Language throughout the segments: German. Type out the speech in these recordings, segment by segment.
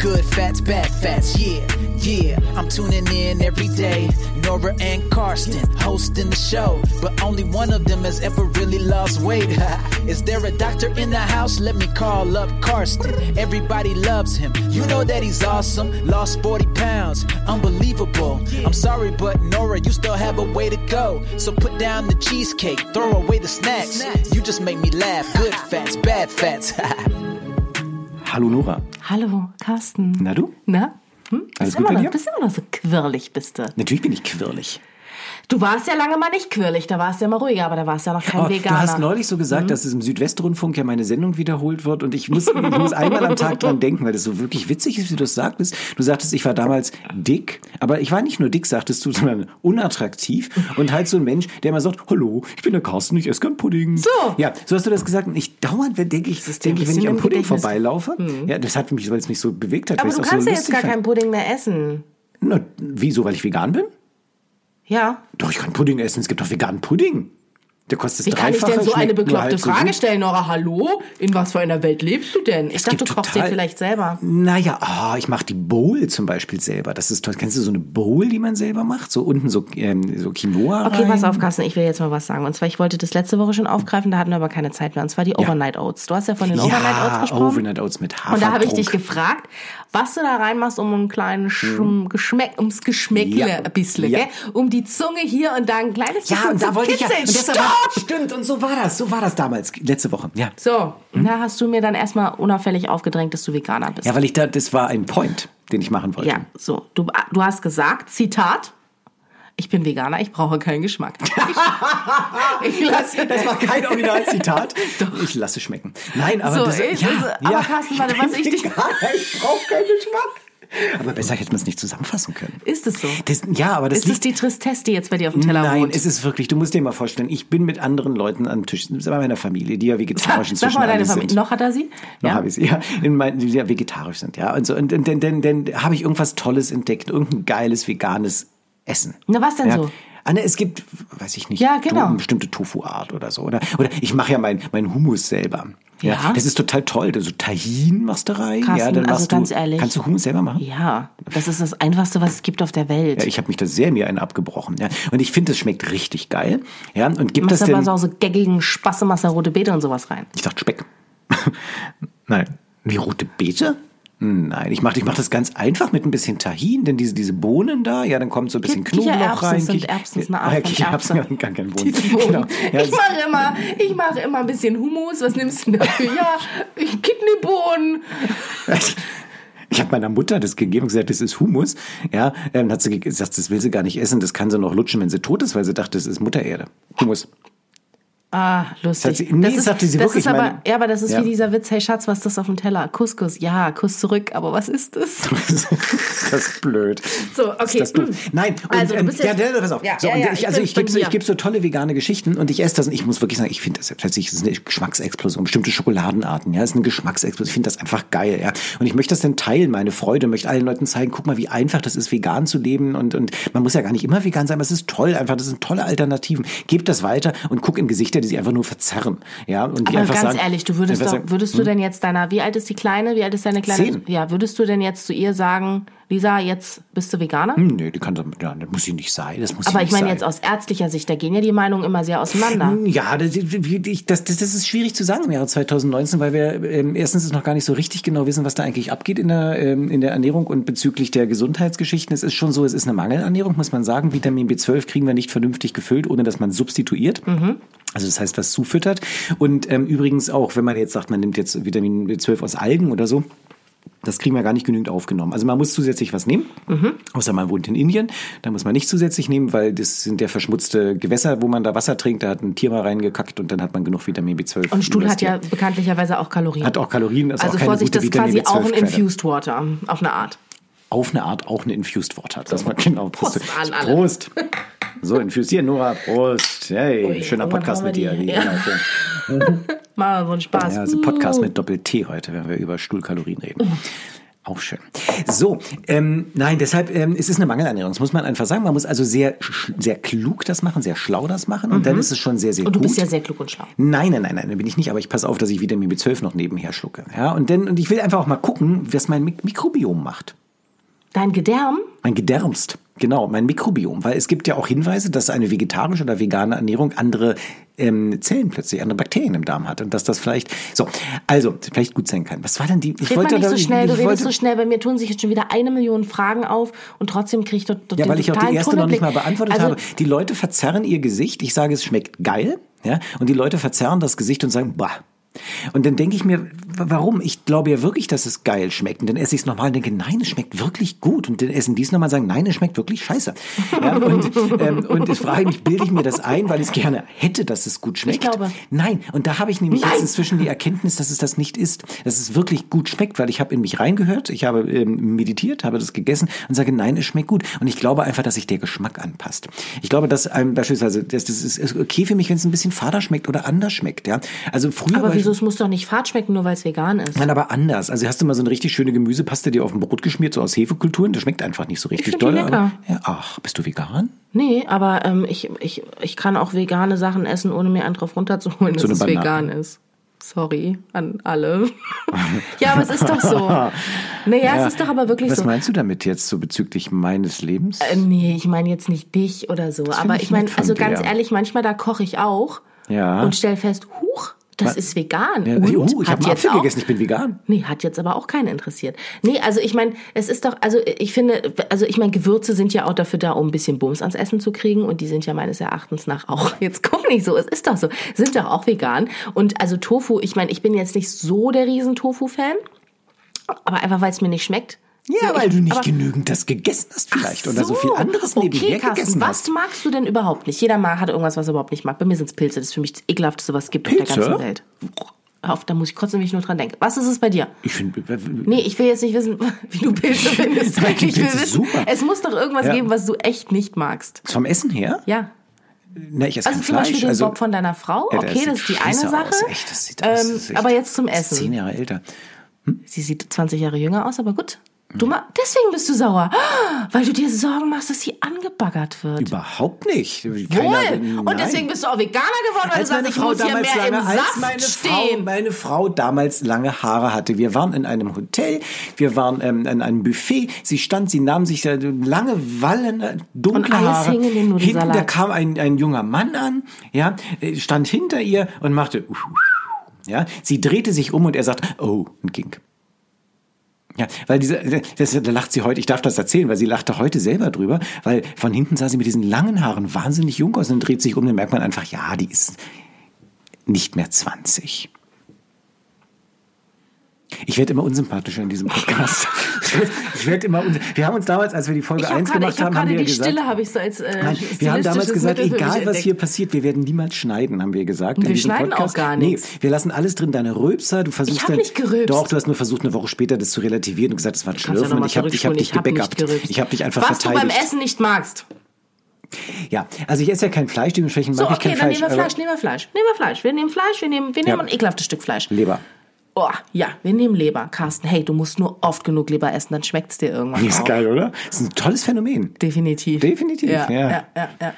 Good fats, bad fats, yeah, yeah. I'm tuning in every day. Nora and Karsten hosting the show, but only one of them has ever really lost weight. Is there a doctor in the house? Let me call up Karsten. Everybody loves him. You know that he's awesome. Lost 40 pounds, unbelievable. I'm sorry, but Nora, you still have a way to go. So put down the cheesecake, throw away the snacks. You just make me laugh. Good fats, bad fats. Hallo Nora. Hallo, Carsten. Na du? Na? Hm? Alles Bist, gut immer noch, bist immer noch so quirlig, bist du. Natürlich bin ich quirlig. Du warst ja lange mal nicht quirlig, da warst du ja mal ruhiger, aber da warst du ja noch kein Oh, du Veganer. hast neulich so gesagt, dass es im Südwestrundfunk ja meine Sendung wiederholt wird und ich muss, ich muss einmal am Tag dran denken, weil das so wirklich witzig ist, wie du das sagtest. Du sagtest, ich war damals dick, aber ich war nicht nur dick, sagtest du, sondern unattraktiv und halt so ein Mensch, der immer sagt, hallo, ich bin der Carsten, ich esse gern Pudding. So. Ja, so hast du das gesagt und ich dauernd denke ich, ein denke ich, wenn ich am Pudding Gedächtnis. vorbeilaufe, ja, das hat mich, weil es mich so bewegt hat. aber du es kannst so ja jetzt gar keinen Pudding mehr essen. Na, wieso, weil ich vegan bin? Ja. Doch, ich kann Pudding essen. Es gibt doch veganen Pudding. Der kostet Wie kann ich denn so eine bekloppte halb so Frage gut. stellen, Nora? Hallo? In was für einer Welt lebst du denn? Ich Es dachte, du kochst dir vielleicht selber. Naja, ah, ich mache die Bowl zum Beispiel selber. Das ist toll. Kennst du so eine Bowl, die man selber macht? So unten so, ähm, so Quinoa Okay, rein. pass auf, Carsten, ich will jetzt mal was sagen. Und zwar, ich wollte das letzte Woche schon aufgreifen, da hatten wir aber keine Zeit mehr. Und zwar die Overnight Oats. Du hast ja von den Overnight Oats Ja, gesprochen. Overnight Oats mit Haferdruck. Und da habe ich dich gefragt, was du da reinmachst, um einen kleinen Schm Geschmack, ums Geschmäckle Ja. ein bisschen, Ja. gell? Um die Zunge hier und da ein kleines bisschen Ja, und da wollte ich ja. kitzeln. Und Stopp! stimmt, und so war das. So war das damals, letzte Woche. Ja. So, und da hast du mir dann erstmal unauffällig aufgedrängt, dass du Veganer bist. Ja, weil ich da, das war ein Point, den ich machen wollte. Ja, so. Du, du hast gesagt, Zitat, ich bin Veganer, ich brauche keinen Geschmack. Ich, ich lasse Das war kein Originalzitat. Doch. Ich lasse schmecken. Nein, aber So, das, ich- ja, also, aber ja, Carsten, warte, was ich dich- Veganer, ich brauche keinen Geschmack. Aber besser hätte man es nicht zusammenfassen können. Ist es so? Das, ja, aber das Ist es die Tristesse, die jetzt bei dir auf dem Teller Nein, wohnt? es ist wirklich, du musst dir mal vorstellen, ich bin mit anderen Leuten am Tisch, bei meiner Familie, die ja vegetarisch Sag inzwischen mal deine Familie. sind. Noch hat er sie? Noch ja? habe ich sie, ja. In mein, die ja vegetarisch sind, ja. Und so, und, und dann, dann, dann habe ich irgendwas Tolles entdeckt, irgendein geiles veganes Essen. Na, was denn ja. so? Anne, es gibt, weiß ich nicht, Ja, genau. bestimmte Tofu-Art oder so. Oder, oder ich mache ja mein, mein Hummus selber. Ja. Das ist total toll. Also Tahin machst du rein. Carsten, ja, dann also ganz du, ehrlich. Kannst du Hummus selber machen? Ja, das ist das Einfachste, was es gibt auf der Welt. Ja, ich habe mich da sehr mir einen abgebrochen. Ja. Und ich finde, es schmeckt richtig geil. Ja. Und gibt Machst das aber denn... so, so geckigen machst da rote Beete und sowas rein. Ich dachte Speck. Nein. Die rote Beete? Nein, ich mache ich mach das ganz einfach mit ein bisschen Tahin, denn diese, diese Bohnen da, ja, dann kommt so ein bisschen Knoblauch Kichererbsen rein. sind Kich- Erbsen, ist eine Ah, Art ja, von Kichererbsen gar keinen Boden. Diese Bohnen. Genau. Ja, ich mache immer, ich mache immer ein bisschen Hummus. Was nimmst du denn dafür? Ja, Kidneybohnen. Ich habe meiner Mutter das gegeben und gesagt, das ist Humus. Ja, ähm, hat sie ge- gesagt, das will sie gar nicht essen, das kann sie noch lutschen, wenn sie tot ist, weil sie dachte, das ist Muttererde. Humus. Ah, lustig. sie- nee, das sagte sie das wirklich, Ist aber, meine- ja, aber das ist Ja. wie dieser Witz, hey Schatz, was ist das auf dem Teller? Couscous. Ja, Kuss zurück, aber was ist das? das ist blöd. So, okay. Ist doof? Nein, und, Also, du ähm, bist ja, jetzt- ja, pass auf. Ja, so, ja, ja, ich, also ich gebe so, geb so tolle vegane Geschichten und ich esse das und ich muss wirklich sagen, ich finde das plötzlich ist eine Geschmacksexplosion. Bestimmte Schokoladenarten, ja, ist eine Geschmacksexplosion. Ich finde das einfach geil, ja. Und ich möchte das dann teilen, meine Freude, möchte allen Leuten zeigen, guck mal, wie einfach das ist, vegan zu leben und, und man muss ja gar nicht immer vegan sein, aber es ist toll, einfach, das sind tolle Alternativen. Gebt das weiter und guck in Gesichter, die sich einfach nur verzerren, ja. Und die Aber einfach ganz sagen, ehrlich, du würdest doch, sagen, würdest du denn jetzt deiner, wie alt ist die Kleine? Wie alt ist deine Kleine? Zehn. Ja, würdest du denn jetzt zu ihr sagen, Lisa, jetzt bist du Veganer? hm, nee, die kann, ja, das muss sie nicht sein, das muss Aber ich meine sein. jetzt aus ärztlicher Sicht, da gehen ja die Meinungen immer sehr auseinander. Ja, das, das, das, das ist schwierig zu sagen im Jahre 2019, weil wir ähm, erstens ist noch gar nicht so richtig genau wissen, was da eigentlich abgeht in der, ähm, in der Ernährung und bezüglich der Gesundheitsgeschichten. Es ist schon so, es ist eine Mangelernährung, muss man sagen. Vitamin B12 kriegen wir nicht vernünftig gefüllt, ohne dass man substituiert. Also das heißt, was zufüttert. Und ähm, übrigens auch, wenn man jetzt sagt, man nimmt jetzt Vitamin B12 aus Algen oder so, das kriegen wir gar nicht genügend aufgenommen. Also man muss zusätzlich was nehmen, außer man wohnt in Indien. Da muss man nicht zusätzlich nehmen, weil das sind ja verschmutzte Gewässer, wo man da Wasser trinkt. Da hat ein Tier mal reingekackt und dann hat man genug Vitamin B12. Und Stuhl hat ja bekanntlicherweise auch Kalorien. Hat auch Kalorien, also Vorsicht, das ist quasi auch ein B12 -Quelle. Infused Water, auf eine Art. Auf eine Art auch eine Infused Water. Das mal genau. Prost an alle. Prost. So, infusieren, Nora. Prost. Hey, Ui, schöner Podcast mit dir. ja. schön. Mal so ein Spaß. Ja, also Podcast mit Doppel-T heute, wenn wir über Stuhlkalorien reden. Auch schön. So, ähm, nein, deshalb ähm, es ist eine Mangelernährung. Das muss man einfach sagen. Man muss also sehr, sehr klug das machen, sehr schlau das machen. Und dann ist es schon sehr, sehr Mhm. Und du gut. bist ja sehr klug und schlau. Nein, nein, nein, nein, da bin ich nicht, aber ich passe auf, dass ich Vitamin B12 noch nebenher schlucke. Ja, und dann, und ich will einfach auch mal gucken, was mein Mik Mikrobiom macht. Dein Gedärm? Mein Gedärmst, genau, mein Mikrobiom. Weil es gibt ja auch Hinweise, dass eine vegetarische oder vegane Ernährung andere ähm, Zellen plötzlich, andere Bakterien im Darm hat. Und dass das vielleicht, so, also, vielleicht gut sein kann. Was war denn die, ich Red mal nicht da- so schnell, ich du redest wollte- so schnell. Bei mir tun sich jetzt schon wieder eine Million Fragen auf und trotzdem kriege ich dort, dort Ja, weil ich auch die erste noch nicht mal Tunnelblick. beantwortet also, habe. Die Leute verzerren ihr Gesicht. Ich sage, es schmeckt geil. Ja, und die Leute verzerren das Gesicht und sagen, bah. Und dann denke ich mir, warum? Ich glaube ja wirklich, dass es geil schmeckt. Und dann esse ich es nochmal und denke, nein, es schmeckt wirklich gut. Und dann essen die es nochmal und sagen, nein, es schmeckt wirklich scheiße. Ja, und, ähm, und ich frage mich, bilde ich mir das ein, weil ich es gerne hätte, dass es gut schmeckt? Ich glaube. Nein. Und da habe ich nämlich Nein. jetzt inzwischen die Erkenntnis, dass es das nicht ist. Dass es wirklich gut schmeckt, weil ich habe in mich reingehört, ich habe ähm, meditiert, habe das gegessen und sage, nein, es schmeckt gut. Und ich glaube einfach, dass sich der Geschmack anpasst. Ich glaube, dass einem beispielsweise, das, das ist okay für mich, wenn es ein bisschen fader schmeckt oder anders schmeckt. Ja, also früher aber war wieso, ich, es muss doch nicht fad schmecken, nur weil es vegan ist. Nein, aber anders. Also hast du mal so eine richtig schöne Gemüsepaste dir auf ein Brot geschmiert, so aus Hefekulturen. Das schmeckt einfach nicht so richtig die doll. lecker. aber- Ja, ach, bist du vegan? Nee, aber ähm, ich, ich, ich kann auch vegane Sachen essen, ohne mir einen drauf runterzuholen, dass So es Banane. vegan ist. Sorry an alle. ja, aber es ist doch so. Naja, es ist doch aber wirklich Was so. meinst du damit jetzt so bezüglich meines Lebens? Äh, Nee, ich meine jetzt nicht dich oder so. find Aber ich ich meine, also ganz ehrlich, manchmal da koche ich auch Ja. und stell fest, huch, das ist vegan. ja, und oh, ich habe einen Apfel auch, gegessen, ich bin vegan. Nee, hat jetzt aber auch keinen interessiert. Nee, also ich meine, es ist doch, also ich finde, also ich meine, Gewürze sind ja auch dafür da, um ein bisschen Bums ans Essen zu kriegen und die sind ja meines Erachtens nach auch, jetzt guck nicht so, es ist doch so, sind doch auch vegan. Und also Tofu, ich meine, ich bin jetzt nicht so der Riesen-Tofu-Fan, aber einfach, weil es mir nicht schmeckt. Ja, So, weil ich- du nicht genügend das gegessen hast vielleicht Ach oder so viel anderes nebenher okay, Carsten, gegessen was hast. magst du denn überhaupt nicht? Jeder mal hat irgendwas, was er überhaupt nicht mag. Bei mir sind es Pilze. Das ist für mich das ekelhafteste, was es gibt auf Pilze? der ganzen Welt. Auf, da muss ich kotzen, wenn ich nur dran denke. Was ist es bei dir? Ich finde, Nee, ich will jetzt nicht wissen, wie du Pilze findest. Ich will Pilze wissen, super. es muss doch irgendwas Ja. geben, was du echt nicht magst. vom Essen her? Ja. Na, ich esse Also zum Fleisch. Beispiel den also, Bob von deiner Frau. Ja, okay, das ist die eine Sache. Aus. Echt, das sieht aus. ähm, das ist echt- aber jetzt zum ist Zehn Essen. Jahre älter. Sie sieht 20 Jahre jünger aus, aber gut. Du ma deswegen bist du sauer, weil du dir Sorgen machst, dass sie angebaggert wird. Überhaupt nicht. Wohl. Keiner- Und nein. deswegen bist du auch Veganer geworden, weil als du meine sagst, ich Frau muss hier damals mehr lange, im Saft meine Frau, stehen. meine Frau damals lange Haare hatte. Wir waren in einem Hotel, wir waren ähm, in einem Buffet. Sie stand, sie nahm sich lange wallende, dunkle Und Haare. Hinten, da kam ein, ein junger Mann an, ja, äh, stand hinter ihr und machte, ja, sie drehte sich um und er sagt, oh, und ging. Ja, weil diese, das, da lacht sie heute, ich darf das erzählen, weil sie lachte heute selber drüber, weil von hinten sah sie mit diesen langen Haaren wahnsinnig jung aus und dreht sich um, dann merkt man einfach, ja, die ist nicht mehr 20. Ich werde immer unsympathischer in diesem Podcast. ich werde, ich immer unsy- Wir haben uns damals, als wir die Folge Ich habe 1 gerade gemacht ich hab haben, haben wir die gesagt, Stille habe ich so als äh, Nein, wir haben damals gesagt, Mittel egal was hier passiert, wir werden niemals schneiden, haben wir gesagt. Wir in diesem schneiden auch Podcast. gar nee, nichts. wir lassen alles drin, deine Röpser, du versuchst Ich hab dann, nicht gerülpst. Doch, du hast nur versucht, eine Woche später das zu relativieren und gesagt, das war ein ja Schlürfen noch und ich habe ich hab dich gebackupt. Ich habe dich einfach Was du verteidigt. beim Essen nicht magst. Ja, also ich esse ja kein Fleisch, dementsprechend So, mag ich okay, kein dann Fleisch. nehmen wir Fleisch, nehmen wir Fleisch. Nehmen wir Fleisch. Wir nehmen Fleisch, wir nehmen, wir nehmen Ja. ein ekelhaftes Stück Fleisch. Leber. Oh, ja, wir nehmen Leber. Carsten, hey, du musst nur oft genug Leber essen, dann schmeckt's dir irgendwann Ist auch. geil, oder? Das ist ein tolles Phänomen. Definitiv. Definitiv, ja. ja. ja, ja, ja.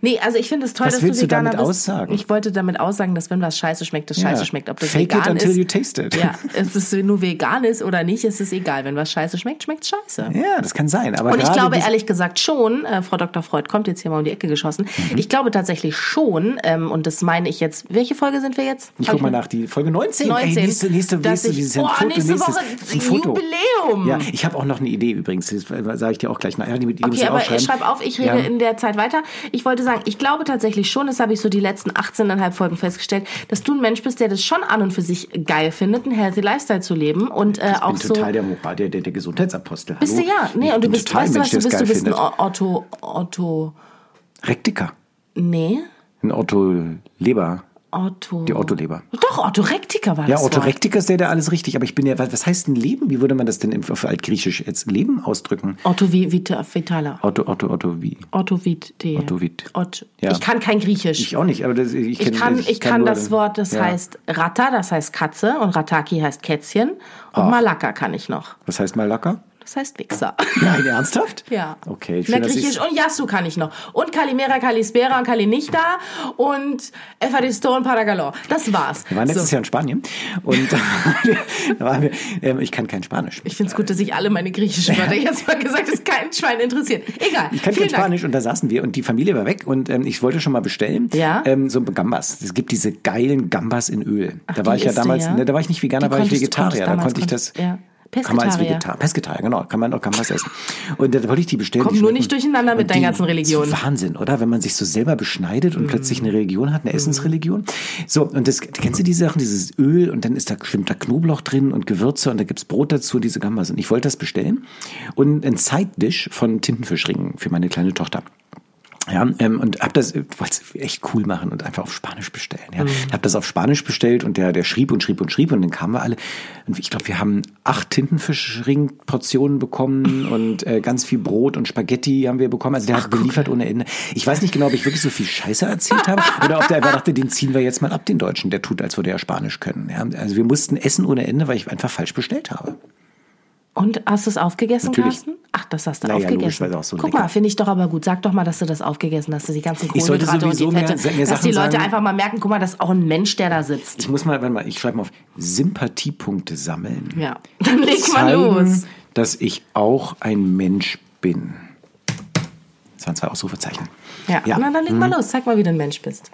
Nee, also ich finde es toll, Was dass willst du du Veganer damit bist. aussagen? Ich wollte damit aussagen, dass wenn was scheiße schmeckt, das Ja. scheiße schmeckt. Ob das Fake it vegan until ist. you taste it. Ja, es ist nur vegan ist oder nicht, es ist egal. Wenn was scheiße schmeckt, schmeckt scheiße. Ja, das kann sein. Aber Und ich glaube ehrlich gesagt schon, äh, Frau Dr. Freud kommt jetzt hier mal um die Ecke geschossen. Mhm. Ich glaube tatsächlich schon, ähm, und das meine ich jetzt. Welche Folge sind wir jetzt? Ich Hab guck mal nach, die Folge 19. 19. Ey, nächste, nächste, nächste, ich- dieses oh, Foto, nächste Woche ein Foto. Jubiläum. Ja, ich habe auch noch eine Idee übrigens, das sage ich dir auch gleich. nach. Ja, die, die Okay, aber schreib auf, ich rede Ja. in der Zeit weiter. Ich wollte sagen, ich glaube tatsächlich schon, das habe ich so die letzten 18,5 Folgen festgestellt, dass du ein Mensch bist, der das schon an und für sich geil findet, einen healthy Lifestyle zu leben und äh, Ich auch bin so. total der, Moral- der, der, der Gesundheitsapostel. Bist du Hallo? ja? Nee, Ich und du bist, weißt du ein was, du Mensch, bist, du bist ein geil Otto, Otto, findet. Rektiker. nee, Ein Otto Leber. Otto. Die Otto-Leber. Doch, Otto Rektiker war Ja, das Otto Wort. Rektiker ist der, der alles richtig. Aber ich bin ja, was, was heißt denn Leben? Wie würde man das denn auf Altgriechisch jetzt Leben ausdrücken? Otto wie Vita, Vitala. Otto, Otto, Otto, wie? Otto Vit. Otto Vit. Ott. Ja. Ich kann kein Griechisch. Ich auch nicht, aber das, ich, Ich kenn- kann, ich kann nur- das Wort, das ja. heißt Ratta, das heißt Katze und Rataki heißt Kätzchen und Malaka kann ich noch. Was heißt Malaka? Das heißt Wichser. Nein, ernsthaft? Ja. Okay, schön, dass Griechisch und Yasu kann ich noch. Und Kalimera, Kalispera und Kalinichta und Evaristo und Paragalor. Das war's. Wir waren letztes So. Jahr in Spanien und da waren wir, da ähm, ich kann kein Spanisch. Ich finde es gut, dass ich alle meine griechischen Wörter jetzt mal gesagt habe, ist kein Schwein interessiert. Egal. Ich kann Vielen kein Dank. Spanisch und da saßen wir und die Familie war weg und ähm, ich wollte schon mal bestellen. Ja? Ähm, so Gambas. Es gibt diese geilen Gambas in Öl. da die war ich ja isst du, damals, ja? ne, da war ich nicht Veganer, Die war ich Vegetarier. Da damals konnte ich das. ja. Kann man als. Vegetarier. Pesketarier, genau. Kann man auch Gambas essen. Und da wollte ich die bestellen. Komm die nur nicht durcheinander mit und deinen ganzen Religionen. Das ist Wahnsinn, oder? Wenn man sich so selber beschneidet und plötzlich eine Religion hat, eine Essensreligion. So, und das, kennst du diese Sachen, dieses Öl und dann ist da, schwimmt da Knoblauch drin und Gewürze und da gibt's Brot dazu, diese Gambas. Und ich wollte das bestellen. Und ein Side-Dish von Tintenfischringen für meine kleine Tochter. Ja, ähm, und hab das, wollte es echt cool machen und einfach auf Spanisch bestellen. Ja, hab das auf Spanisch bestellt und der, der schrieb und schrieb und schrieb und dann kamen wir alle. Und ich glaube, wir haben acht Tintenfischring-Portionen bekommen und äh, ganz viel Brot und Spaghetti haben wir bekommen. Also der hat geliefert ohne Ende. Ich weiß nicht genau, ob ich wirklich so viel Scheiße erzählt habe oder ob der einfach dachte, den ziehen wir jetzt mal ab, den Deutschen. Der tut, als würde er Spanisch können. Ja, also wir mussten essen ohne Ende, weil ich einfach falsch bestellt habe. Und hast du es aufgegessen, Natürlich. Carsten? Ach, das hast du Naja, aufgegessen. logischerweise auch so Guck lecker. mal, finde ich doch aber gut. Sag doch mal, dass du das aufgegessen hast, dass die ganzen Ich sollte Kohlenhydrate und die sowieso mehr- Fette, mehr dass die Leute sagen. einfach mal merken, guck mal, das ist auch ein Mensch, der da sitzt. Ich muss mal, warte mal, ich schreibe mal auf Sympathiepunkte sammeln. Ja, dann leg mal los. dass ich auch ein Mensch bin. Das waren zwei Ausrufezeichen. Ja, Ja. Na, dann leg mal los. Zeig mal, wie du ein Mensch bist.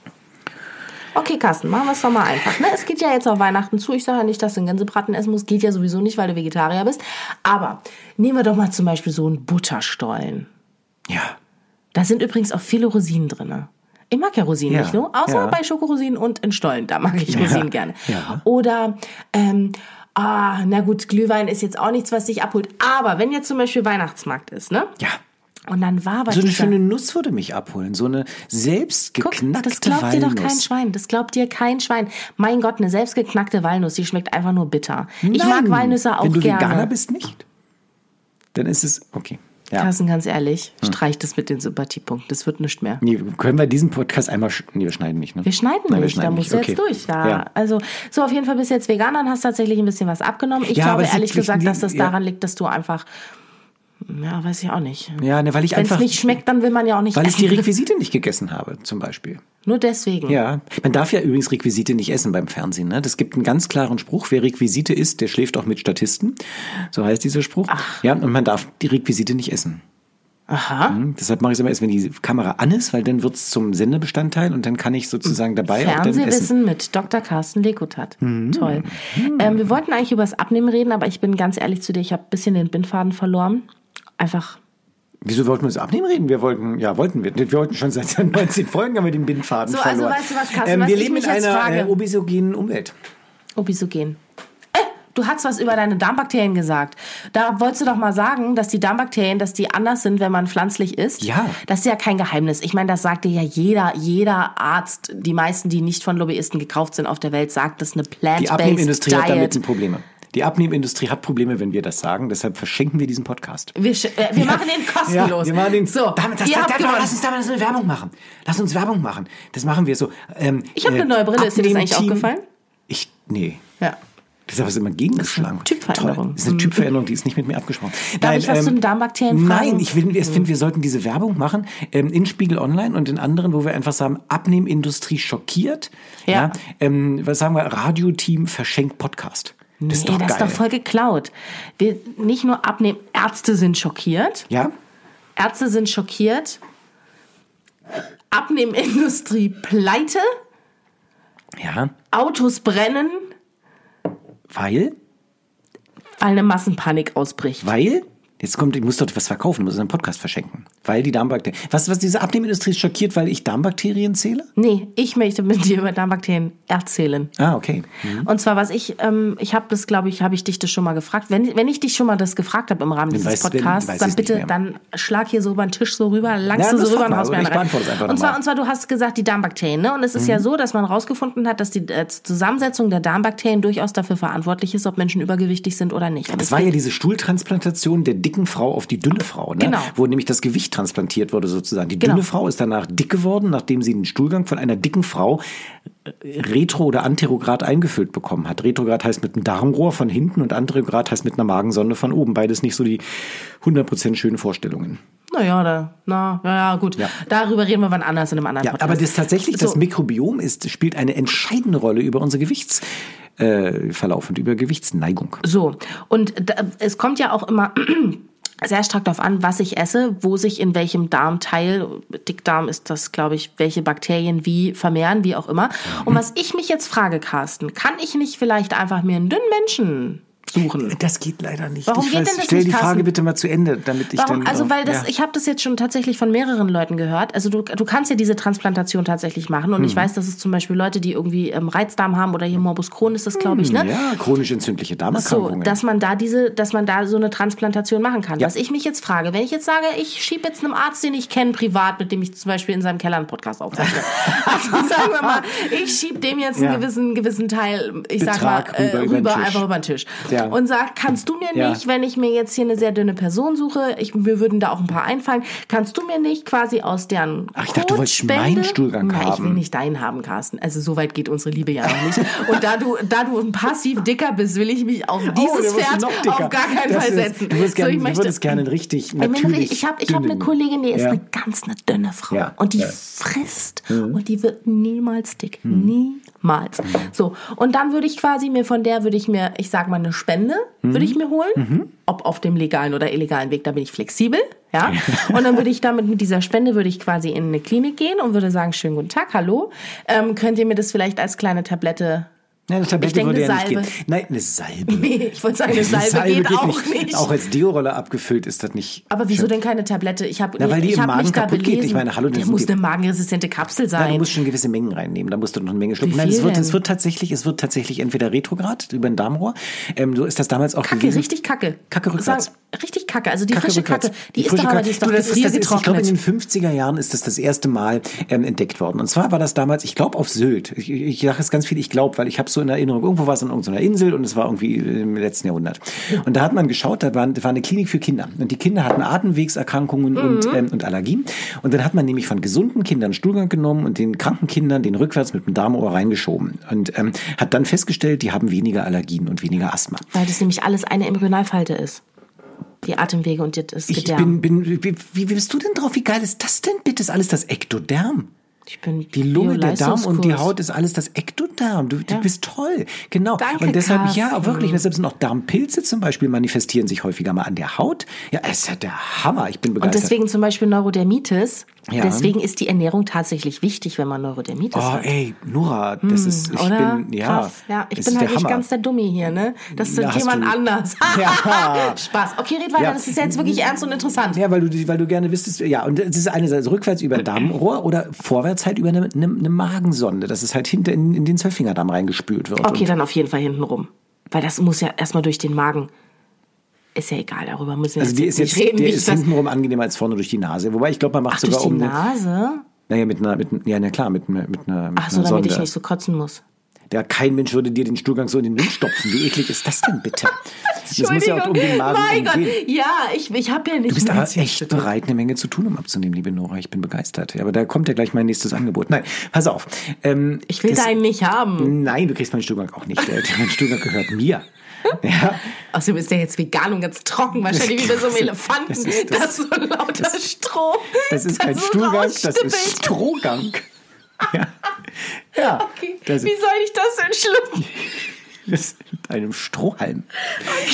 Okay, Carsten, machen wir es doch mal einfach. Ne? Es geht ja jetzt auf Weihnachten zu. Ich sage ja nicht, dass du einen Gänsebraten essen musst. Geht ja sowieso nicht, weil du Vegetarier bist. Aber nehmen wir doch mal zum Beispiel so einen Butterstollen. Ja. Da sind übrigens auch viele Rosinen drin. Ich mag ja Rosinen Ja, nicht nur, außer ja. bei Schokorosinen und in Stollen. Da mag ich Rosinen gerne. ja. Oder, ähm, ah, na gut, Glühwein ist jetzt auch nichts, was dich abholt. Aber wenn jetzt zum Beispiel Weihnachtsmarkt ist, ne? Ja. Und dann war aber So eine dieser- schöne Nuss würde mich abholen. So eine selbst Guck, das glaubt dir doch kein Walnuss. Schwein. Das glaubt dir kein Schwein. Mein Gott, eine selbstgeknackte Walnuss, die schmeckt einfach nur bitter. Ich mag Nein, Walnüsse auch Wenn du gerne. Veganer bist, nicht. Dann ist es, okay. Ja. Hm. Carsten, ganz ehrlich, streich das mit den Sympathiepunkten. Das wird nicht mehr. Nee, können wir diesen Podcast einmal, sch nee, wir schneiden nicht, ne? Wir schneiden Nein, wir nicht, da schneiden musst du nicht. jetzt Okay. durch. Da. Ja. Also, so auf jeden Fall bist du jetzt Veganer und hast tatsächlich ein bisschen was abgenommen. Ich Ja, glaube ehrlich gesagt, dass das ja. daran liegt, dass du einfach, ja, weiß ich auch nicht. Ja, ne, weil ich Wenn es einfach, nicht schmeckt, dann will man ja auch nicht weil ich die essen. Requisite nicht gegessen habe, zum Beispiel. Nur deswegen. Ja, man darf ja übrigens Requisite nicht essen beim Fernsehen. Ne? Das gibt einen ganz klaren Spruch. Wer Requisite isst, der schläft auch mit Statisten. So heißt dieser Spruch. Ja, und man darf die Requisite nicht essen. Aha. Hm, Deshalb mache ich es immer erst, wenn die Kamera an ist, weil dann wird es zum Sendebestandteil und dann kann ich sozusagen dabei auch dann essen. Fernsehwissen mit Dr. Carsten Lekutat. Mhm. Toll. Ähm, wir wollten eigentlich über das Abnehmen reden, aber ich bin ganz ehrlich zu dir, ich habe ein bisschen den Bindfaden verloren. Einfach, Wieso wollten wir uns abnehmen reden? Wir wollten, ja, wollten wir. Wir wollten schon seit 19 Folgen haben wir den Bindfaden So, also verloren. weißt du was, Carsten, ähm, was wir ich leben in einer frage? äh, obesogenen Umwelt. Obisogen. Äh, du hast was über deine Darmbakterien gesagt. Da wolltest du doch mal sagen, dass die Darmbakterien, dass die anders sind, wenn man pflanzlich isst. Ja. Das ist ja kein Geheimnis. Ich meine, das sagt dir ja jeder, jeder Arzt, die meisten, die nicht von Lobbyisten gekauft sind auf der Welt, sagt, das ist eine Die plant-based Abnehmindustrie hat damit Diet. ein Probleme. Die Abnehmindustrie hat Probleme, wenn wir das sagen. Deshalb verschenken wir diesen Podcast. Wir, äh, wir machen den kostenlos. Ja, wir machen den. So, damit, das, das, das, lass uns damit eine Werbung machen. Lass uns Werbung machen. Das machen wir so. Ähm, Ich habe eine neue Brille. Ist dir das eigentlich aufgefallen? Ich, nee. Ja. Das ist aber immer gegengeschlagen. Das ist eine Typveränderung. Toll. Das ist eine Typveränderung, die ist nicht mit mir abgesprochen. Darf ich was zu den Darmbakterien fragen? Nein, ich, will, ich finde, wir sollten diese Werbung machen ähm, in Spiegel Online und in anderen, wo wir einfach sagen, Abnehmindustrie schockiert. Ja. ähm, was sagen wir? Radioteam verschenkt Podcast. Das ist nee, doch das geil. ist doch voll geklaut. Wir nicht nur abnehmen, Ärzte sind schockiert. ja? Ärzte sind schockiert. Abnehmindustrie pleite. Ja. Autos brennen, Weil? weil eine Massenpanik ausbricht. Weil? Jetzt kommt, ich muss doch was verkaufen, muss einen Podcast verschenken. Weil die Darmbakterien. Was, was diese Abnehmindustrie ist schockiert, weil ich Darmbakterien zähle? Nee, ich möchte mit dir über Darmbakterien erzählen. Ah, okay. Und zwar, was ich, ähm, ich habe das, glaube ich, habe ich dich das schon mal gefragt. Wenn, wenn ich dich schon mal das gefragt habe im Rahmen dieses weiß- wenn- Podcasts, weiß dann bitte, dann schlag hier so über den Tisch so rüber, langst Ja, du so rüber und haust mir rein. Und zwar, und zwar, du hast gesagt, die Darmbakterien, ne? Und es ist Mhm. ja so, dass man rausgefunden hat, dass die äh, Zusammensetzung der Darmbakterien durchaus dafür verantwortlich ist, ob Menschen übergewichtig sind oder nicht. Und Das war ja diese Stuhltransplantation der dicken Frau auf die dünne Frau, ne? Genau. wo nämlich das Gewicht transplantiert wurde sozusagen. Die Genau. dünne Frau ist danach dick geworden, nachdem sie den Stuhlgang von einer dicken Frau äh, retro- oder anterograd eingefüllt bekommen hat. Retrograd heißt mit einem Darmrohr von hinten und anterograd heißt mit einer Magensonde von oben. Beides nicht so die 100% schönen Vorstellungen. Naja, da, na, ja, gut. Ja. Darüber reden wir wann anders in einem anderen Ja, Podcast. aber das tatsächlich, das So. Mikrobiom ist, spielt eine entscheidende Rolle über unsere Gewichtsverlauf äh, Verlauf und über Gewichtsneigung. So, und da, es kommt ja auch immer sehr stark darauf an, was ich esse, wo sich in welchem Darmteil, Dickdarm ist das, glaube ich, welche Bakterien wie vermehren, wie auch immer. Und was ich mich jetzt frage, Carsten, kann ich nicht vielleicht einfach mir einen dünnen Menschen suchen? Das geht leider nicht. Warum ich geht weiß, denn das stell nicht, die Frage Carsten? bitte mal zu Ende, damit ich Warum? dann. Also, weil das, ja. ich habe das jetzt schon tatsächlich von mehreren Leuten gehört. Also du, du kannst ja diese Transplantation tatsächlich machen. Und Mhm. ich weiß, dass es zum Beispiel Leute, die irgendwie ähm, Reizdarm haben oder hier Morbus Crohn ist das, glaube ich, ne? Hm, Ja, chronisch entzündliche So, Darmerkrankungen. dass man da diese, dass man da so eine Transplantation machen kann. Ja. Was ich mich jetzt frage, wenn ich jetzt sage, ich schiebe jetzt einem Arzt, den ich kenne, privat, mit dem ich zum Beispiel in seinem Keller einen Podcast aufzeichne. also sagen wir mal, ich schiebe dem jetzt einen Ja. gewissen, gewissen Teil, ich sag mal, Betrag äh, rüber rüber, einfach über den Tisch. Ja. Und sag, kannst du mir Ja. nicht, wenn ich mir jetzt hier eine sehr dünne Person suche, ich, mir würden da auch ein paar einfallen, kannst du mir nicht quasi aus deren Ach, ich dachte, du wolltest meinen Stuhlgang Na, Ich will haben. nicht deinen haben, Carsten. Also so weit geht unsere Liebe ja noch nicht. Und da du, da du ein passiv dicker bist, will ich mich auf Oh, dieses wird Pferd auf gar keinen Das Fall ist- setzen. Du würdest gerne, ich würdest gerne richtig natürlich ich habe ich hab eine. Kollegin, die ist Ja. eine ganz eine dünne Frau. Und die ja. Mhm. frisst und die wird niemals dick. Niemals. So. Und dann würde ich quasi mir von der, würde ich mir, ich sag mal, eine Spende, Mhm. würde ich mir holen. Ob auf dem legalen oder illegalen Weg, da bin ich flexibel. Ja. Und dann würde ich damit mit dieser Spende würde ich quasi in eine Klinik gehen und würde sagen, schönen guten Tag, hallo. Ähm, könnt ihr mir das vielleicht als kleine Tablette Ja, eine Tablette Ich denke, würde ja nicht Salbe. gehen. Nein, eine Salbe. Nee, ich wollte sagen, eine Salbe, geht, auch nicht. Auch als Deo-Rolle abgefüllt ist das nicht. Aber wieso denn keine Tablette? Ich habe weil die ich im Magen kaputt geht. Ich meine, hallo, das muss die- eine magenresistente Kapsel Ja, du sein. musst schon gewisse Mengen reinnehmen. Da musst du noch eine Menge schlucken. Nein, es wird, es wird tatsächlich, es wird tatsächlich entweder retrograd über ein Darmrohr. Ähm, so ist das damals auch Kacke, gewesen. richtig Kacke. Kacke rückwärts. Sagen, richtig Kacke. Also die Kacke frische rückwärts. Kacke, die, ist frische doch aber, die ist doch du, ist, ist, ich glaube, in gefriergetrocknet. den 50er Jahren ist das das erste Mal ähm, entdeckt worden. Und zwar war das damals, ich glaube, auf Sylt. Ich sage es ganz viel, ich glaube, weil ich habe so in Erinnerung, irgendwo war es an irgendeiner Insel und es war irgendwie im letzten Jahrhundert. Und da hat man geschaut, da war, da war eine Klinik für Kinder. Und die Kinder hatten Atemwegserkrankungen und, Mhm. ähm, und Allergien. Und dann hat man nämlich von gesunden Kindern Stuhlgang genommen und den kranken Kindern den rückwärts mit dem Darmohr reingeschoben. Und ähm, hat dann festgestellt, die haben weniger Allergien und weniger Asthma. Weil das nämlich alles eine Embryonalfalte ist. Die Atemwege und das Ich Gedärm. bin, bin, wie, wie bist du denn drauf? Wie geil ist das denn bitte? Ist alles das Ektoderm. Ich bin Die Lunge, der Darm und die. Haut ist alles das Ektoderm. Du, du Ja. bist toll. Genau. Danke, und deshalb, ja, Carsten. wirklich, deshalb sind auch Darmpilze zum Beispiel manifestieren sich häufiger mal an der Haut. Ja, es ist ja der Hammer. Ich bin Und begeistert. deswegen zum Beispiel Neurodermitis. Ja. Deswegen ist die Ernährung tatsächlich wichtig, wenn man Neurodermitis Oh, hat. ey, Nora, das ist, ich Hm, Oder? bin, ja. Krass. Ja, ich bin halt nicht Hammer. ganz der Dummi hier, ne? Das ist hast jemand anders. Ja. Spaß. Okay, red weiter. Ja. Das ist jetzt wirklich ernst und interessant. Ja, weil du, weil du gerne wüsstest, ja, und das ist eine Seite rückwärts über Darmrohr oder vorwärts halt über eine, eine, eine Magensonde, dass es halt hinter in, in den Zwölffingerdarm reingespült wird. Okay, dann auf jeden Fall hinten rum. Weil das muss ja erstmal durch den Magen. Ist ja egal, darüber müssen wir Also jetzt, die ist nicht jetzt, reden. Nicht, ist hintenrum angenehmer als vorne durch die Nase. Wobei ich glaube, man macht ach, durch sogar die um Nase? naja, mit einer, mit, ja, na klar, mit, einer- mit einer, mit Ach so, einer damit Sonde. ich nicht so kotzen muss. Ja, kein Mensch würde dir den Stuhlgang so in den Mund stopfen. Wie eklig ist das denn bitte? Das muss ja auch um den Magen mein Gott. gehen. Ja, ich, ich habe ja nicht Du bist aber echt bereit, eine Menge zu tun, um abzunehmen, liebe Nora. Ich bin begeistert. Aber da kommt ja gleich mein nächstes Angebot. Nein, pass auf. Ähm, Ich will das- deinen nicht haben. Nein, du kriegst meinen Stuhlgang auch nicht. Mein Stuhlgang gehört mir. Ja, Außerdem ist der jetzt vegan und ganz trocken, wahrscheinlich wie bei so einem Elefanten. Das Das ist- ist, das- so lauter Stroh. das ist kein Stuhlgang, das ist. Strohgang. Ja, ja Okay. Wie soll ich das denn schlucken? das mit einem Strohhalm.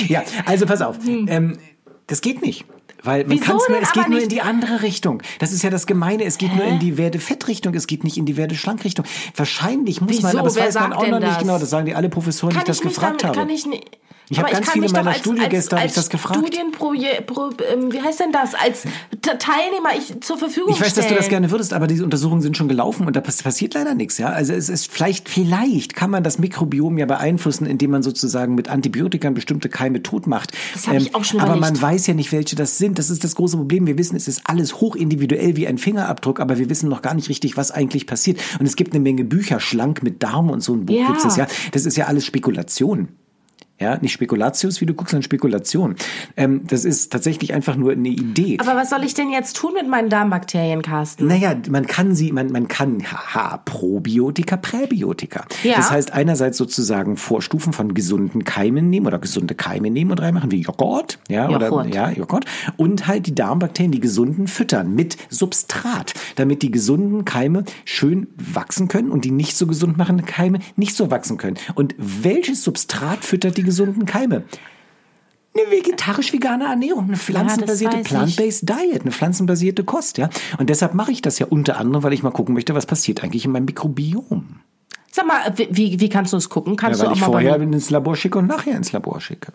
Ja, also pass auf. Ähm, das geht nicht. Weil man Hm. Wieso kann's nur, es geht nur in nicht? die andere Richtung. Das ist ja das Gemeine. Es geht nur in die Werde-Fett-Richtung, es geht nicht in die Werde-Schlank-Richtung. Wahrscheinlich muss man, Wieso? aber das Wer weiß man auch noch nicht das? genau. Das sagen die alle Professoren, die ich das gefragt damit, habe. Kann ich nicht, Ich habe ganz viele meiner Studiengäste habe ich das gefragt. Studienprojekt, Pro, ähm, wie heißt denn das? Als Teilnehmer ich zur Verfügung Ich weiß, dass du das stellen. gerne würdest, aber diese Untersuchungen sind schon gelaufen und da pass- passiert leider nichts. Ja, also es ist vielleicht, vielleicht kann man das Mikrobiom ja beeinflussen, indem man sozusagen mit Antibiotika bestimmte Keime tot macht. Das hab ich auch schon Aber man weiß ja nicht, welche das sind. Das ist das große Problem. Wir wissen, es ist alles hochindividuell wie ein Fingerabdruck, aber wir wissen noch gar nicht richtig, was eigentlich passiert. Und es gibt eine Menge Bücher, schlank mit Darm und so ein Buch Ja. gibt's das ja. Das ist ja alles Spekulation. Ja, nicht Spekulatius, wie du guckst, sondern Spekulation. Ähm, das ist tatsächlich einfach nur eine Idee. Aber was soll ich denn jetzt tun mit meinen Darmbakterien, Carsten? Naja, man kann sie, man, man kann, haha, Probiotika, Präbiotika. Ja. Das heißt einerseits sozusagen Vorstufen von gesunden Keimen nehmen oder gesunde Keime nehmen und reinmachen, wie Joghurt, ja, oder, Joghurt. ja, Joghurt. Und halt die Darmbakterien, die gesunden, füttern mit Substrat, damit die gesunden Keime schön wachsen können und die nicht so gesund machenden Keime nicht so wachsen können. Und welches Substrat füttert die gesunden Keime? Eine vegetarisch-vegane Ernährung, eine pflanzenbasierte ich. Plant-Based Diet, eine pflanzenbasierte Kost, ja. Und deshalb mache ich das ja unter anderem, weil ich mal gucken möchte, was passiert eigentlich in meinem Mikrobiom. Sag mal, wie- wie, kannst du es gucken? Ja, Kannst weil du ich auch mal vorher ins Labor schicke und nachher ins Labor schicke.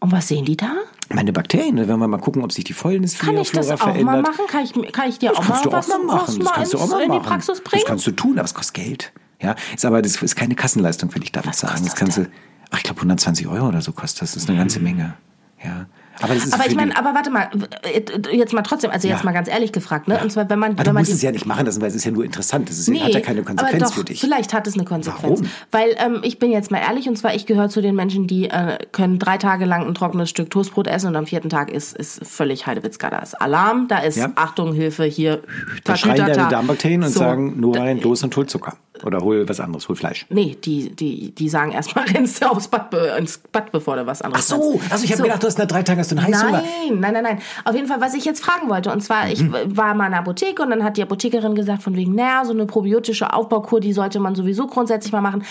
Und was sehen die da? Meine Bakterien, da werden wir mal gucken, ob sich die Kann Fäulnisflora ich das auch verändert. mal machen? Kann ich, kann ich dir auch Das mal kannst du auch was, mal machen. was Das mal kannst du auch mal in machen. die Praxis Das bringen? kannst du tun, aber es kostet Geld. Ja, ist aber das ist keine Kassenleistung, will ich damit sagen. Das kannst du, ach, ich glaube 120 Euro oder so kostet das. Das ist eine ganze Menge. Ja. Aber das ist Aber ich meine, aber warte mal, jetzt mal trotzdem, also jetzt Ja. mal ganz ehrlich gefragt, ne? Und zwar, wenn man, aber wenn du man musst die es ja nicht machen lassen, weil es ist ja nur interessant. Das ist, Nee, hat ja keine Konsequenz aber doch, für dich. Vielleicht hat es eine Konsequenz. Warum? Weil ähm, ich bin jetzt mal ehrlich, und zwar ich gehöre zu den Menschen, die äh, können drei Tage lang ein trockenes Stück Toastbrot essen und am vierten Tag ist, ist völlig Heidewitzka. Da ist Alarm, da ist Ja. Achtung, Hilfe, hier. Da schreien deine Darmbakterien und So. sagen, nur rein, los und hol Zucker. Oder hol was anderes, hol Fleisch. Nee, die, die, die sagen erstmal, rennst du aufs Bad, be- ins Bad, bevor du was Ach anderes so, kannst. also ich habe So. gedacht, du hast nach drei Tagen hast du einen Heißhunger. Nein, nein, nein, nein. Auf jeden Fall, was ich jetzt fragen wollte, und zwar, ich Mhm. war mal in der Apotheke und dann hat die Apothekerin gesagt, von wegen, naja, so eine probiotische Aufbaukur, die sollte man sowieso grundsätzlich mal machen.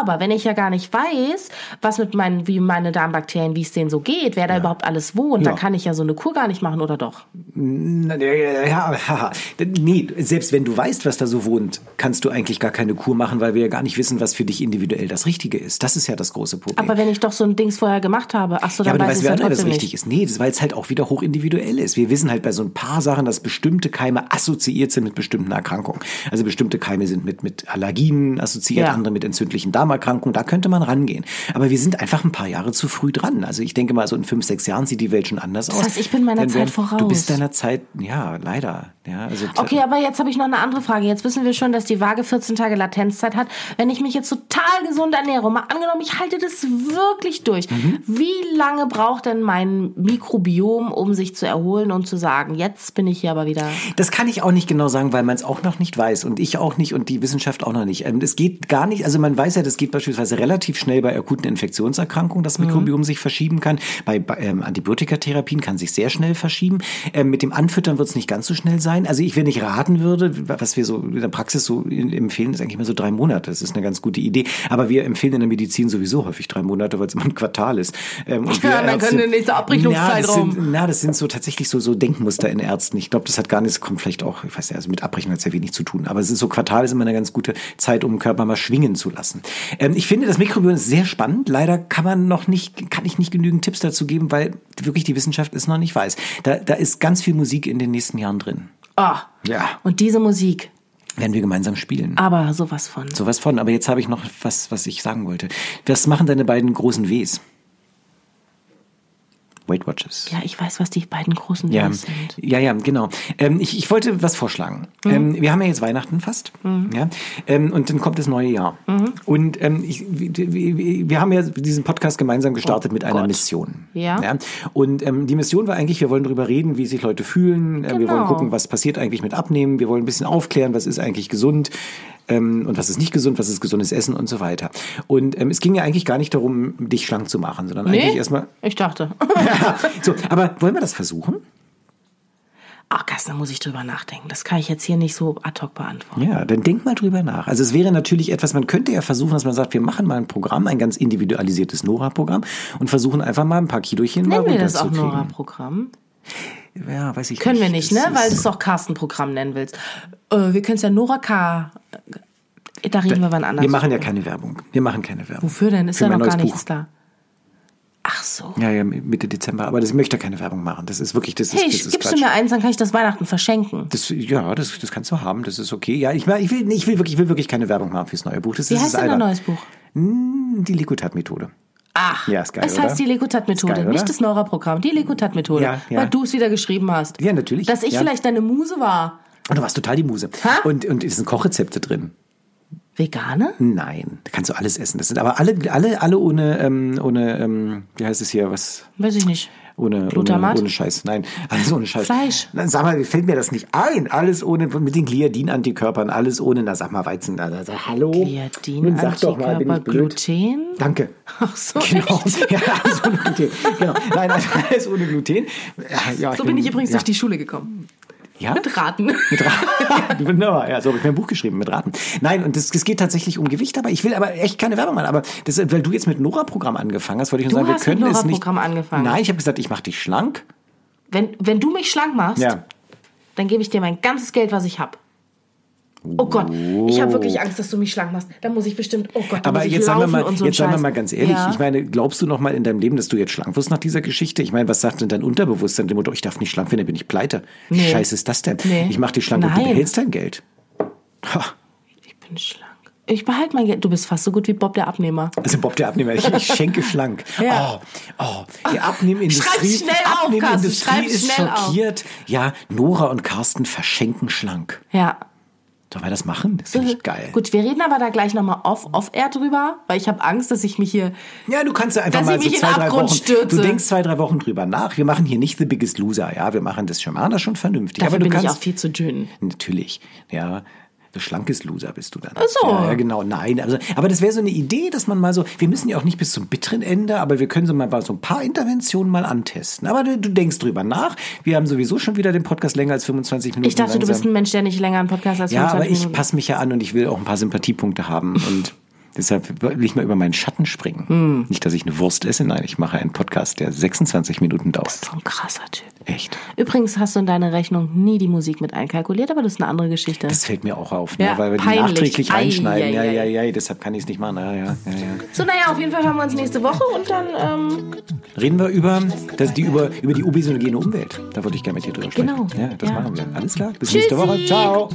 Aber wenn ich ja gar nicht weiß, was mit meinen, wie meine Darmbakterien, wie es denen so geht, wer da überhaupt alles wohnt, dann Ja. kann ich ja so eine Kur gar nicht machen, oder doch? Ja, ja, ja. Nee, selbst wenn du weißt, was da so wohnt, kannst du eigentlich gar keine Kur machen, weil wir ja gar nicht wissen, was für dich individuell das Richtige ist. Das ist ja das große Problem. Aber wenn ich doch so ein Dings vorher gemacht habe, ach so, ja, dann aber du weiß weißt, ich wer ja das richtig nicht. ist. Nee, das, weil es halt auch wieder hochindividuell ist. Wir wissen halt bei so ein paar Sachen, dass bestimmte Keime assoziiert sind mit bestimmten Erkrankungen. Also bestimmte Keime sind mit, mit Allergien assoziiert, Ja. andere mit entzündlichen Darmerkrankungen. Da könnte man rangehen. Aber wir sind einfach ein paar Jahre zu früh dran. Also ich denke mal, so in fünf, sechs Jahren sieht die Welt schon anders aus. heißt, ich bin meiner Zeit voraus. Du bist deiner Zeit, ja, leider. Ja, also Okay, aber jetzt habe ich noch eine andere Frage. Jetzt wissen wir schon, dass die Waage 14 Tage Latenzzeit hat. Wenn ich mich jetzt total gesund ernähre, mal angenommen, ich halte das wirklich durch. Mhm. Wie lange braucht denn mein Mikrobiom, um sich zu erholen und zu sagen, jetzt bin ich hier aber wieder. Das kann ich auch nicht genau sagen, weil man es auch noch nicht weiß und ich auch nicht und die Wissenschaft auch noch nicht. Ähm, Es geht gar nicht, also man weiß ja, das geht beispielsweise relativ schnell bei akuten Infektionserkrankungen, das Mikrobiom sich verschieben kann. Bei, bei ähm, Antibiotikatherapien kann sich sehr schnell verschieben. Ähm, mit dem Anfüttern wird es nicht ganz so schnell sein. Also ich, wenn ich raten würde, was wir so in der Praxis so empfehlen, ist eigentlich immer so drei Monate. Das ist eine ganz gute Idee. Aber wir empfehlen in der Medizin sowieso häufig drei Monate, weil es immer ein Quartal ist. Ähm, und wir Ja, dann können wir nicht der Abrechnungszeitraum. Na, das sind, na, das sind so tatsächlich so, so Denkmuster in Ärzten. Ich glaube, das hat gar nichts, kommt vielleicht auch, ich weiß nicht, also mit Abrechnung hat es ja wenig zu tun. Aber es ist so, Quartal ist immer eine ganz gute Zeit, um den Körper mal schwingen zu lassen. Ähm, ich finde, das Mikrobiom ist sehr spannend. Leider kann man noch nicht, kann ich nicht genügend Tipps dazu geben, weil wirklich die Wissenschaft es noch nicht weiß. Da, da ist ganz viel Musik in den nächsten Jahren drin. Ah. Ja. Und diese Musik, Werden wir gemeinsam spielen. aber sowas von. Sowas von. Aber jetzt habe ich noch was, was ich sagen wollte. Was machen deine beiden großen Ws? Weight Watchers. Ja, ich weiß, was die beiden großen Ja, sind. ja, ja, genau. Ähm, ich, ich wollte was vorschlagen. Mhm. Ähm, wir haben ja jetzt Weihnachten fast, ja, ähm, und dann kommt das neue Jahr. Mhm. Und ähm, ich, wir, wir haben ja diesen Podcast gemeinsam gestartet mit einer Oh Gott. Mission. Ja. Und ähm, die Mission war eigentlich, wir wollen darüber reden, wie sich Leute fühlen. Äh, Wir wollen Genau. gucken, was passiert eigentlich mit Abnehmen. Wir wollen ein bisschen aufklären, was ist eigentlich gesund. Ähm, und was ist nicht gesund, was ist gesundes Essen und so weiter. Und ähm, es ging ja eigentlich gar nicht darum, dich schlank zu machen, sondern eigentlich Nee, erstmal. ich dachte. Ja, so, aber wollen wir das versuchen? Ach, Gast, da muss ich drüber nachdenken. Das kann ich jetzt hier nicht so ad hoc beantworten. Ja, dann denk mal drüber nach. Also es wäre natürlich etwas, man könnte ja versuchen, dass man sagt, wir machen mal ein Programm, ein ganz individualisiertes Nora-Programm und versuchen einfach mal ein paar Kilochen mal Nennen wir das auch runterzukriegen. Nora-Programm? Ja, weiß ich Können wir nicht. nicht, ne? Das Weil du ist- es doch Carsten-Programm nennen willst. Äh, wir können es ja Nora K. Da reden wir wann anders. wir machen ja keine Werbung. Wir machen keine Werbung. Wofür denn? Ist Für ja noch gar neues nichts da. Ach so. Ja, ja, Mitte Dezember. Aber das möchte keine Werbung machen. Das ist wirklich, das ist, Hey, das ist gibst Quatsch. du mir eins, dann kann ich das Weihnachten verschenken. Das, ja, das, das kannst du haben. Das ist okay. Ja, ich, ich, will, ich, will wirklich, ich will wirklich keine Werbung machen fürs neue Buch. Das Wie ist heißt das denn dein Alter. neues Buch? Die Likutat-Methode. Ach, Ja, ist geil, es oder? heißt die Lekutat-Methode, oder? nicht das Nora-Programm, die Lekutat-Methode. Ja, ja. Weil du es wieder geschrieben hast. Ja, natürlich. Dass ich vielleicht deine Muse war. Und du warst total die Muse. Ha? Und, und es sind Kochrezepte drin. Vegane? Nein, da kannst du alles essen. Das sind aber alle, alle, alle ohne, ähm, ohne, ähm, wie heißt es hier, was? Weiß ich nicht. Ohne, ohne, Glutamat? ohne Scheiß. Nein, alles ohne Scheiß. Fleisch. Na, sag mal, fällt mir das nicht ein? Alles ohne, mit den Gliadin-Antikörpern, alles ohne, na sag mal, Weizen. Also, also, hallo? Gliadin, Nun sag doch mal, bin Antikörper, ich blöd? Gluten? Danke. Ach so, Genau. Ja, alles ohne Gluten. Genau. Nein, alles ohne Gluten. Ja, So bin ich übrigens ja. durch die Schule gekommen. Ja? Mit Raten. Mit Raten. Wunderbar, ja, so habe ich mein Buch geschrieben, mit Raten. Nein, und es geht tatsächlich um Gewicht, aber ich will aber echt keine Werbung machen. Aber das, weil du jetzt mit Nora-Programm angefangen hast, wollte ich nur Du sagen, wir hast mit können es nicht. Nora-Programm angefangen. Nein, ich habe gesagt, ich mache dich schlank. Wenn, wenn du mich schlank machst, Ja. dann gebe ich dir mein ganzes Geld, was ich habe. Oh Gott, ich habe wirklich Angst, dass du mich schlank machst. Da muss ich bestimmt, oh Gott, da Aber muss ich jetzt sagen wir mal, so jetzt sagen wir mal ganz ehrlich, Ja. ich meine, glaubst du noch mal in deinem Leben, dass du jetzt schlank wirst nach dieser Geschichte? Ich meine, was sagt denn dein Unterbewusstsein? Dem Motto, ich darf nicht schlank werden, dann bin ich pleite. Wie Nee. scheiße ist das denn? Nee. Ich mach dich schlank und du Nein. behältst dein Geld. Ha. Ich bin schlank. Ich behalte mein Geld. Du bist fast so gut wie Bob der Abnehmer. Also Bob der Abnehmer, ich, ich schenke schlank. Ja. Oh, oh, die Abnehmindustrie, schnell auf, Abnehmindustrie Carsten, ist schnell auf. schockiert. Ja, Nora und Carsten verschenken schlank. Ja. Sollen wir das machen? Das finde ich geil. Gut, wir reden aber da gleich nochmal off, off-air drüber, weil ich habe Angst, dass ich mich hier. Ja, du kannst ja einfach mal ich so zwei, drei Abgrund Wochen. stürze. Du denkst zwei, drei Wochen drüber nach. Wir machen hier nicht The Biggest Loser, ja. Wir machen das Schemana schon vernünftig. Dafür aber du bin ich kannst auch viel zu dünn. Natürlich, ja. Der schlankes Loser bist du dann. Ach so. Ja, ja genau. Nein, also, aber das wäre so eine Idee, dass man mal so, wir müssen ja auch nicht bis zum bitteren Ende, aber wir können so mal so ein paar Interventionen mal antesten. Aber du, du denkst drüber nach. Wir haben sowieso schon wieder den Podcast länger als 25 Minuten. Ich dachte, du langsam. bist ein Mensch, der nicht länger einen Podcast als Ja, 25 aber ich Minuten- passe mich ja an und ich will auch ein paar Sympathiepunkte haben und deshalb will ich mal über meinen Schatten springen. Hm. Nicht, dass ich eine Wurst esse, nein, ich mache einen Podcast, der 26 Minuten dauert. So ein krasser Typ. Echt. Übrigens hast du in deine Rechnung nie die Musik mit einkalkuliert, aber das ist eine andere Geschichte. Das fällt mir auch auf, ne? Ja, weil wir die peinlich. nachträglich Ei, reinschneiden. ei, Ja, ei. ja, ja, deshalb kann ich es nicht machen. Ja, ja, ja, ja. So, naja, auf jeden Fall hören wir uns nächste Woche und dann, ähm, Reden wir über, das, die, über, über die obesogene Umwelt. Da würde ich gerne mit dir drüber sprechen. Genau. Ja, das Ja. machen wir. Alles klar. Bis Tschüssi. nächste Woche. Ciao.